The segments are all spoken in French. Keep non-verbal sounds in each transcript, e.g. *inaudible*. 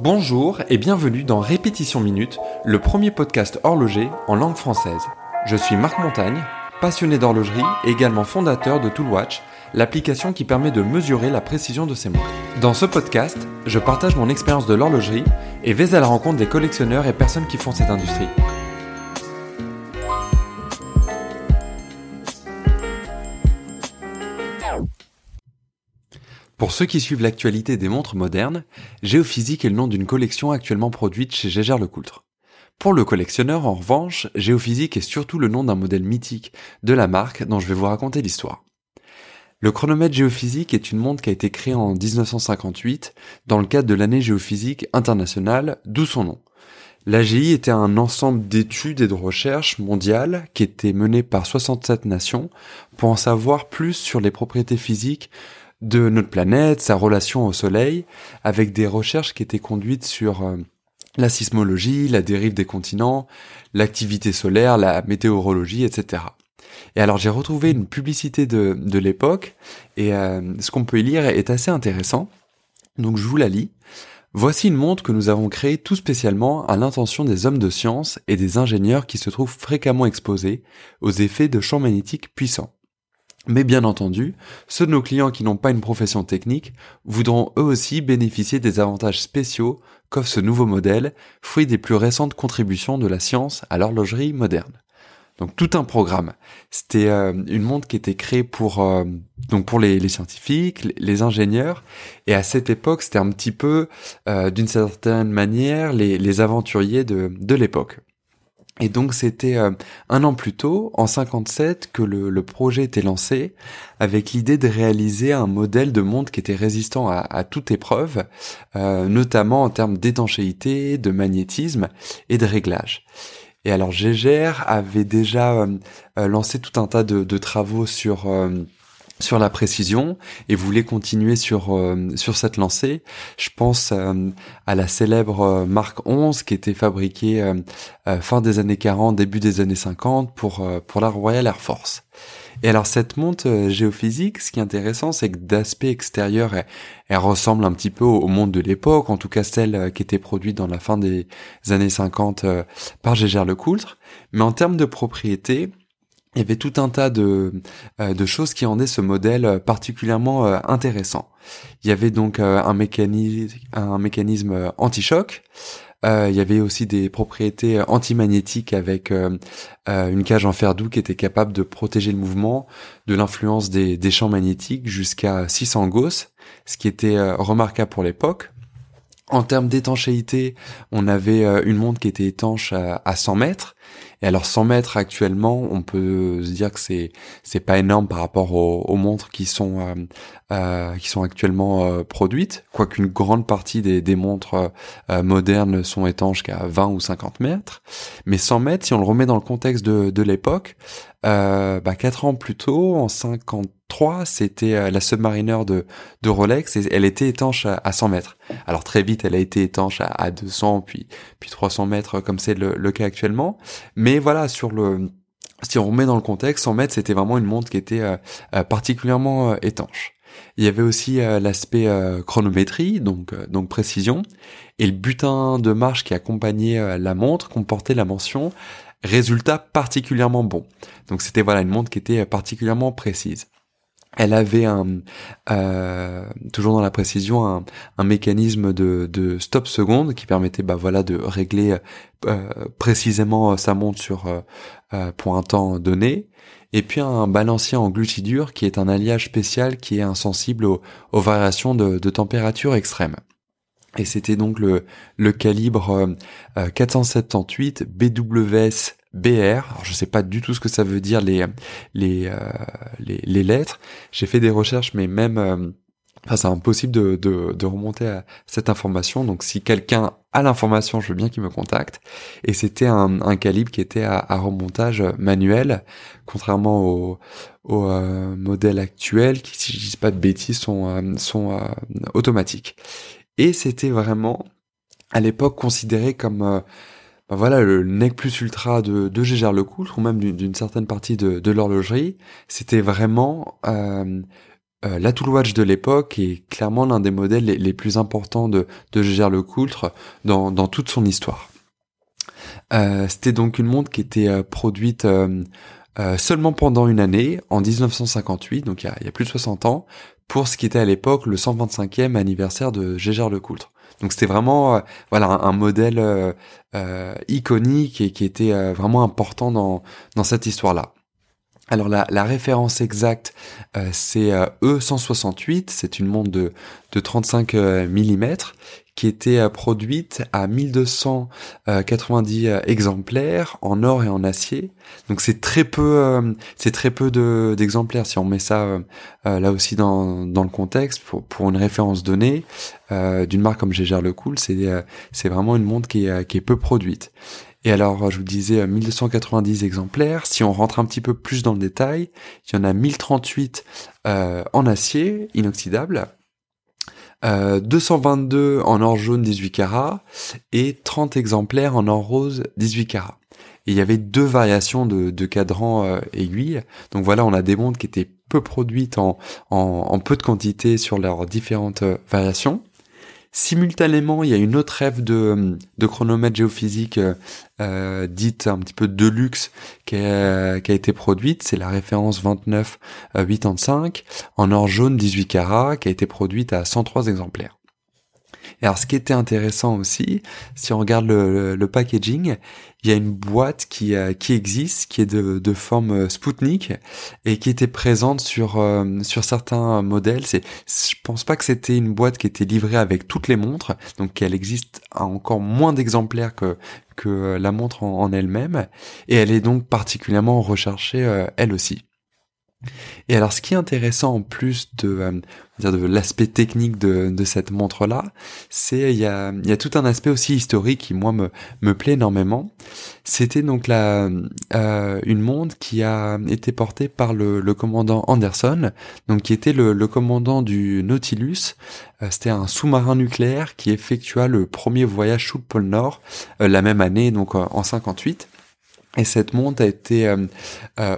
Bonjour et bienvenue dans Répétition Minute, le premier podcast horloger en langue française. Je suis Marc Montagne, passionné d'horlogerie et également fondateur de Toolwatch, l'application qui permet de mesurer la précision de ses montres. Dans ce podcast, je partage mon expérience de l'horlogerie et vais à la rencontre des collectionneurs et personnes qui font cette industrie. Pour ceux qui suivent l'actualité des montres modernes, Géophysique est le nom d'une collection actuellement produite chez Gégère-Lecoultre. Pour le collectionneur, en revanche, Géophysique est surtout le nom d'un modèle mythique de la marque dont je vais vous raconter l'histoire. Le chronomètre géophysique est une montre qui a été créée en 1958 dans le cadre de l'année géophysique internationale, d'où son nom. L'AGI était un ensemble d'études et de recherches mondiales qui étaient menées par 67 nations pour en savoir plus sur les propriétés physiques de notre planète, sa relation au Soleil, avec des recherches qui étaient conduites sur euh, la sismologie, la dérive des continents, l'activité solaire, la météorologie, etc. Et alors j'ai retrouvé une publicité de, de l'époque, et euh, ce qu'on peut y lire est assez intéressant. Donc je vous la lis. Voici une montre que nous avons créée tout spécialement à l'intention des hommes de science et des ingénieurs qui se trouvent fréquemment exposés aux effets de champs magnétiques puissants. Mais bien entendu, ceux de nos clients qui n'ont pas une profession technique voudront eux aussi bénéficier des avantages spéciaux qu'offre ce nouveau modèle, fruit des plus récentes contributions de la science à l'horlogerie moderne. Donc tout un programme. C'était euh, une montre qui était créée pour euh, donc pour les, scientifiques, les, ingénieurs, et à cette époque c'était un petit peu euh, d'une certaine manière les, aventuriers de l'époque. Et donc c'était euh, un an plus tôt, en 57, que le, projet était lancé, avec l'idée de réaliser un modèle de montre qui était résistant à, toute épreuve, euh, notamment en termes d'étanchéité, de magnétisme et de réglage. Et alors Gégère avait déjà euh, lancé tout un tas de travaux sur sur la précision et voulait continuer sur euh, sur cette lancée. Je pense euh, à la célèbre euh, marque 11 qui était fabriquée fin des années 40, début des années 50 pour pour la Royal Air Force. Et alors cette montre géophysique, ce qui est intéressant, c'est que d'aspect extérieur, elle, ressemble un petit peu au, monde de l'époque, en tout cas celle qui était produite dans la fin des années 50 par Gégère Lecoultre. Mais en termes de propriété, il y avait tout un tas de, euh, choses qui rendaient ce modèle particulièrement euh, intéressant. Il y avait donc euh, un mécanisme, anti-choc. il y avait aussi des propriétés antimagnétiques avec une cage en fer doux qui était capable de protéger le mouvement de l'influence des, des, champs magnétiques jusqu'à 600 Gauss, ce qui était remarquable pour l'époque. En termes d'étanchéité, on avait euh, une montre qui était étanche à, 100 mètres. Et alors 100 mètres actuellement, on peut se dire que c'est c'est pas énorme par rapport aux, montres qui sont euh, euh, qui sont actuellement produites, quoiqu'une grande partie des, des montres modernes sont étanches qu'à 20 ou 50 mètres. Mais 100 mètres, si on le remet dans le contexte de, de l'époque, bah, 4 ans plus tôt, en 50 3, c'était euh, la Submariner de, Rolex et elle était étanche à, 100 mètres. Alors très vite, elle a été étanche à, 200 puis puis 300 mètres comme c'est le, cas actuellement. Mais voilà, sur le si on remet dans le contexte, 100 mètres, c'était vraiment une montre qui était euh, euh, particulièrement étanche. Il y avait aussi l'aspect chronométrie, donc donc précision, et le butin de marche qui accompagnait la montre comportait la mention résultat particulièrement bon. Donc c'était voilà une montre qui était particulièrement précise elle avait un euh, toujours dans la précision un, un mécanisme de, de, stop seconde qui permettait bah voilà de régler euh, précisément sa montre sur euh, pour un temps donné et puis un balancier en glutidure qui est un alliage spécial qui est insensible aux, aux variations de, de température extrêmes. Et c'était donc le, le calibre 478 BWS BR. Alors, je sais pas du tout ce que ça veut dire les les euh, les, les, lettres. J'ai fait des recherches, mais même euh, Enfin, c'est impossible de, de, de, remonter à cette information. Donc, si quelqu'un a l'information, je veux bien qu'il me contacte. Et c'était un, un, calibre qui était à, à remontage manuel, contrairement au, au euh, modèle actuel, qui, si je dis pas de bêtises, sont, sont automatiques. Et c'était vraiment, à l'époque, considéré comme bah voilà, le nec plus ultra de, de Gégère Lecoultre, ou même d'une certaine partie de, de l'horlogerie, c'était vraiment euh, euh, l'Atool Watch de l'époque est clairement l'un des modèles les, plus importants de, de Gégère Lecoultre dans, dans toute son histoire. Euh, C'était donc une montre qui était euh, produite euh, seulement pendant une année, en 1958, donc il y a, il y a plus de 60 ans, pour ce qui était à l'époque le 125e anniversaire de Gégère Lecoultre. Donc c'était vraiment voilà un, modèle iconique et qui était vraiment important dans, dans cette histoire-là. Alors la, la, référence exacte, euh, c'est euh, E168, c'est une montre de, de 35 euh, mm qui était produite à 1290 exemplaires en or et en acier. Donc c'est très peu, c'est très peu d'exemplaires si on met ça là aussi dans, dans le contexte pour, pour une référence donnée d'une marque comme Gégère Le Cool, c'est c'est vraiment une montre qui est, qui est peu produite. Et alors, je vous disais 1290 exemplaires. Si on rentre un petit peu plus dans le détail, il y en a 1038 euh, en acier inoxydable, euh, 222 en or jaune 18 carats et 30 exemplaires en or rose 18 carats. Il y avait deux variations de, de cadran euh, aiguille. Donc voilà, on a des montres qui étaient peu produites en, en peu de quantité sur leurs différentes euh, variations. Simultanément, il y a une autre rêve de, chronomètre géophysique euh, euh, dite un petit peu de luxe qui a, qui a été produite. C'est la référence 2985 en or jaune 18 carats qui a été produite à 103 exemplaires. Et alors, ce qui était intéressant aussi, si on regarde le, packaging, il y a une boîte qui, euh, qui existe, qui est de, de forme euh, Spoutnik et qui était présente sur euh, sur certains modèles. C'est, je pense pas que c'était une boîte qui était livrée avec toutes les montres, donc qu'elle existe à encore moins d'exemplaires que que la montre en, elle-même, et elle est donc particulièrement recherchée elle aussi. Et alors, ce qui est intéressant en plus de, de l'aspect technique de, de cette montre-là, c'est il y a, y a tout un aspect aussi historique qui moi me, me plaît énormément. C'était donc la, euh, une montre qui a été portée par le, commandant Anderson, donc qui était le, commandant du Nautilus. Euh, C'était un sous-marin nucléaire qui effectua le premier voyage sous le pôle Nord euh, la même année, donc en 58. Et cette montre a été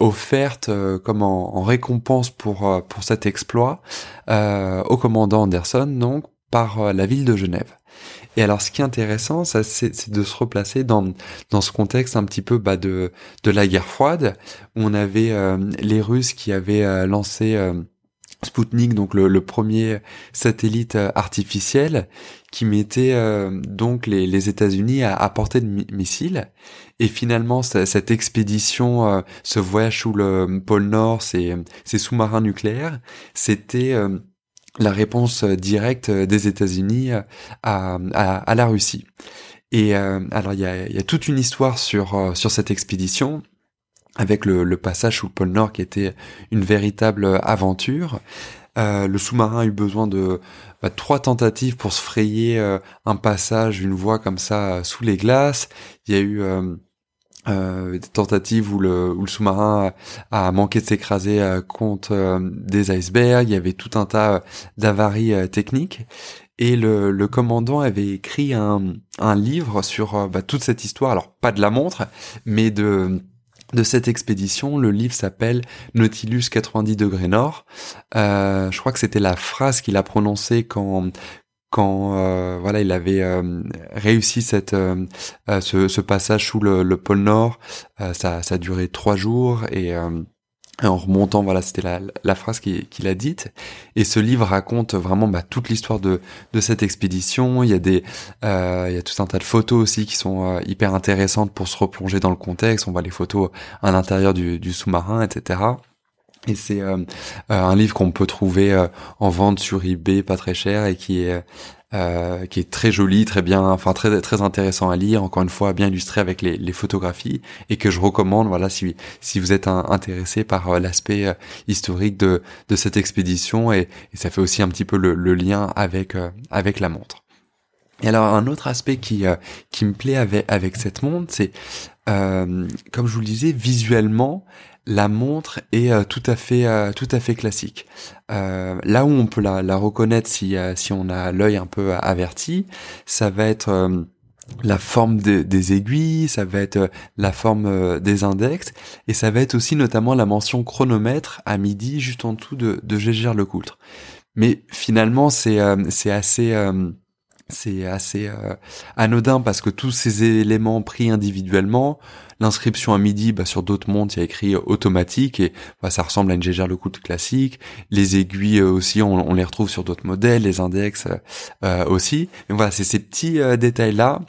offerte comme en, récompense pour pour cet exploit au commandant Anderson, donc par la ville de Genève. Et alors, ce qui est intéressant, c'est de se replacer dans dans ce contexte un petit peu bah, de de la guerre froide, où on avait les Russes qui avaient lancé Sputnik, donc le, premier satellite euh, artificiel qui mettait euh, donc les, États-Unis à, portée de missiles. Et finalement, cette expédition, euh, ce voyage sous le pôle Nord, ces, ces sous-marins nucléaires, c'était la réponse directe des États-Unis à, à, la Russie. Et alors, il y a, y a, toute une histoire sur sur cette expédition avec le, passage sous le pôle Nord qui était une véritable aventure. Euh, le sous-marin a eu besoin de bah, trois tentatives pour se frayer euh, un passage, une voie comme ça euh, sous les glaces. Il y a eu des tentatives où le, où le sous-marin a, manqué de s'écraser contre des icebergs. Il y avait tout un tas d'avaries techniques. Et le, le, commandant avait écrit un, un livre sur bah, toute cette histoire. Alors pas de la montre, mais de de cette expédition. Le livre s'appelle Nautilus 90 degrés nord. Euh, je crois que c'était la phrase qu'il a prononcée quand quand euh, voilà il avait euh, réussi cette ce, ce, passage sous le, le pôle Nord. ça, ça a duré trois jours et en remontant, voilà, c'était la, la, phrase qu'il a dite. Et ce livre raconte vraiment bah, toute l'histoire de, de cette expédition. Il y a des, euh, il y a tout un tas de photos aussi qui sont euh, hyper intéressantes pour se replonger dans le contexte. On voit les photos à l'intérieur du, du sous-marin, etc. Et c'est euh, un livre qu'on peut trouver en vente sur eBay, pas très cher, et qui est euh, qui est très joli, très bien, enfin très très intéressant à lire. Encore une fois, bien illustré avec les, les photographies et que je recommande. Voilà, si si vous êtes intéressé par euh, l'aspect euh, historique de de cette expédition et, et, ça fait aussi un petit peu le, le lien avec avec la montre. Et alors un autre aspect qui qui me plaît avec avec cette montre, c'est comme je vous le disais, visuellement, la montre est euh, tout à fait euh, tout à fait classique. Euh, là où on peut la, reconnaître si si on a l'œil un peu averti, ça va être la forme des aiguilles, ça va être la forme des index, et ça va être aussi notamment la mention chronomètre à midi juste en dessous de, de Gégère le Coultre. Mais finalement, c'est c'est assez c'est assez euh, anodin parce que tous ces éléments pris individuellement, l'inscription à midi, bah, sur d'autres montres, il y a écrit automatique et bah, ça ressemble à une gégère le classique. Les aiguilles euh, aussi, on, les retrouve sur d'autres modèles, les index euh, aussi. Mais voilà, c'est ces petits détails là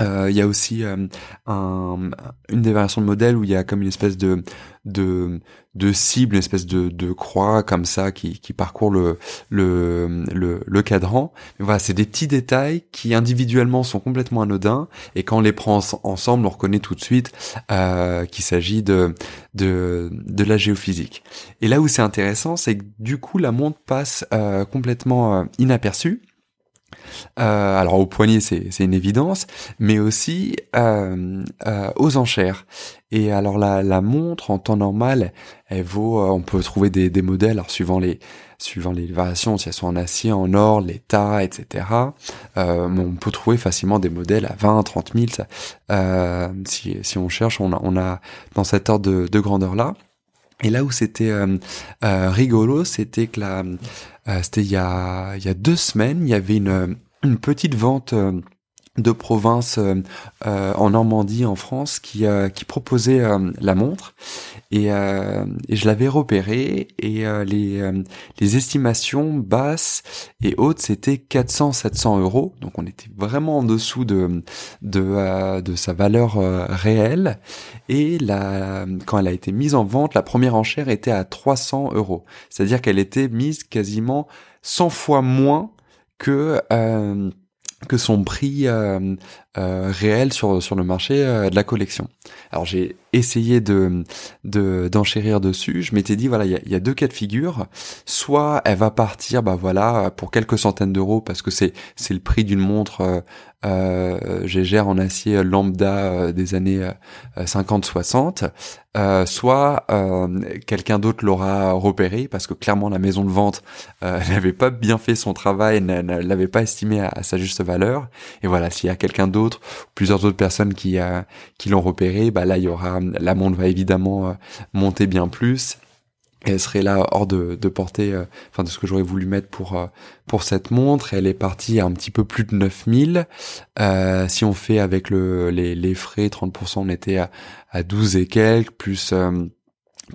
euh, il y a aussi euh, un, une des variations de modèle où il y a comme une espèce de de, de cible, une espèce de, de croix comme ça qui, qui parcourt le, le, le, cadran. Mais voilà, c'est des petits détails qui individuellement sont complètement anodins et quand on les prend ensemble, on reconnaît tout de suite euh, qu'il s'agit de, de, de la géophysique. Et là où c'est intéressant, c'est que du coup la montre passe euh, complètement inaperçue euh, alors au poignet, c'est une évidence, mais aussi euh, euh, aux enchères. Et alors la, montre en temps normal, elle vaut, on peut trouver des, modèles, alors suivant les suivant les variations, si elles sont en acier, en or, l'état, etc. On peut trouver facilement des modèles à 20, 30 000. Euh, si, si on cherche, on a, on a dans cet ordre de, de grandeur là. Et là où c'était euh, rigolo, c'était que la, euh, c'était il y a, il y a deux semaines, il y avait une, une petite vente euh, de province euh, en Normandie en France qui qui proposait la montre. Et, et je l'avais repéré et les les estimations basses et hautes c'était 400 700 euros. Donc on était vraiment en dessous de de de sa valeur réelle. Et la quand elle a été mise en vente la première enchère était à 300 euros. C'est à dire qu'elle était mise quasiment 100 fois moins que euh, que son prix euh, euh, réel sur sur le marché de la collection. Alors j'ai essayé de d'enchérir dessus. Je m'étais dit voilà il y a, deux cas de figure. Soit elle va partir bah voilà pour quelques centaines d'euros parce que c'est c'est le prix d'une montre euh, gère en acier lambda des années 50-60, euh, soit euh, quelqu'un d'autre l'aura repéré parce que clairement la maison de vente euh, *laughs* n'avait pas bien fait son travail, ne l'avait pas estimé à, sa juste valeur. Et voilà, s'il y a quelqu'un d'autre, plusieurs autres personnes qui qui l'ont repéré, bah là il y aura la montre va évidemment monter bien plus elle serait là hors de, de portée, euh, de ce que j'aurais voulu mettre pour euh, cette montre. Elle est partie à un petit peu plus de 9000. Euh, si on fait avec le, les, frais, 30%, on était à, à 12 et quelques, plus euh,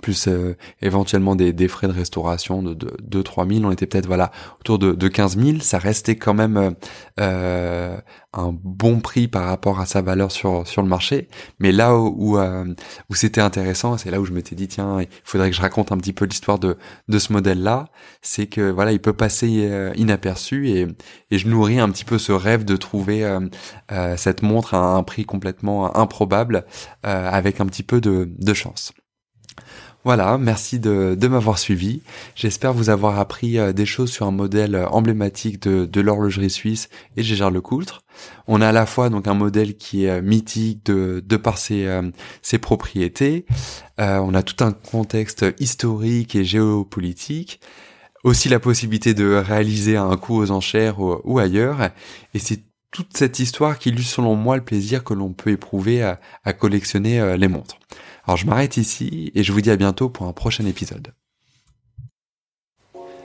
plus euh, éventuellement des, des, frais de restauration de, de, de 3 000, on était peut-être voilà autour de, de 15 000, ça restait quand même euh, euh, un bon prix par rapport à sa valeur sur sur le marché. Mais là où où, c'était intéressant, c'est là où je m'étais dit tiens, il faudrait que je raconte un petit peu l'histoire de de ce modèle-là, c'est que voilà, il peut passer inaperçu et et je nourris un petit peu ce rêve de trouver cette montre à un prix complètement improbable avec un petit peu de de chance. Voilà, merci de, m'avoir suivi. J'espère vous avoir appris euh, des choses sur un modèle euh, emblématique de, l'horlogerie suisse et Gégère Lecoultre. On a à la fois donc un modèle qui est euh, mythique de, de par ses, ses propriétés. on a tout un contexte historique et géopolitique. Aussi la possibilité de réaliser un coup aux enchères ou, ailleurs. Et c'est toute cette histoire qui illustre selon moi le plaisir que l'on peut éprouver à collectionner les montres. Alors je m'arrête ici et je vous dis à bientôt pour un prochain épisode.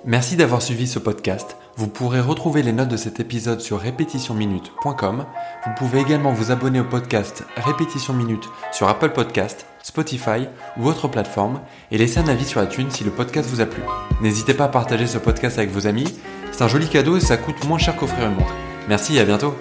Merci d'avoir suivi ce podcast. Vous pourrez retrouver les notes de cet épisode sur répétitionminute.com. Vous pouvez également vous abonner au podcast Répétition Minute sur Apple Podcast, Spotify ou autre plateforme et laisser un avis sur iTunes si le podcast vous a plu. N'hésitez pas à partager ce podcast avec vos amis. C'est un joli cadeau et ça coûte moins cher qu'offrir une montre. Merci à bientôt.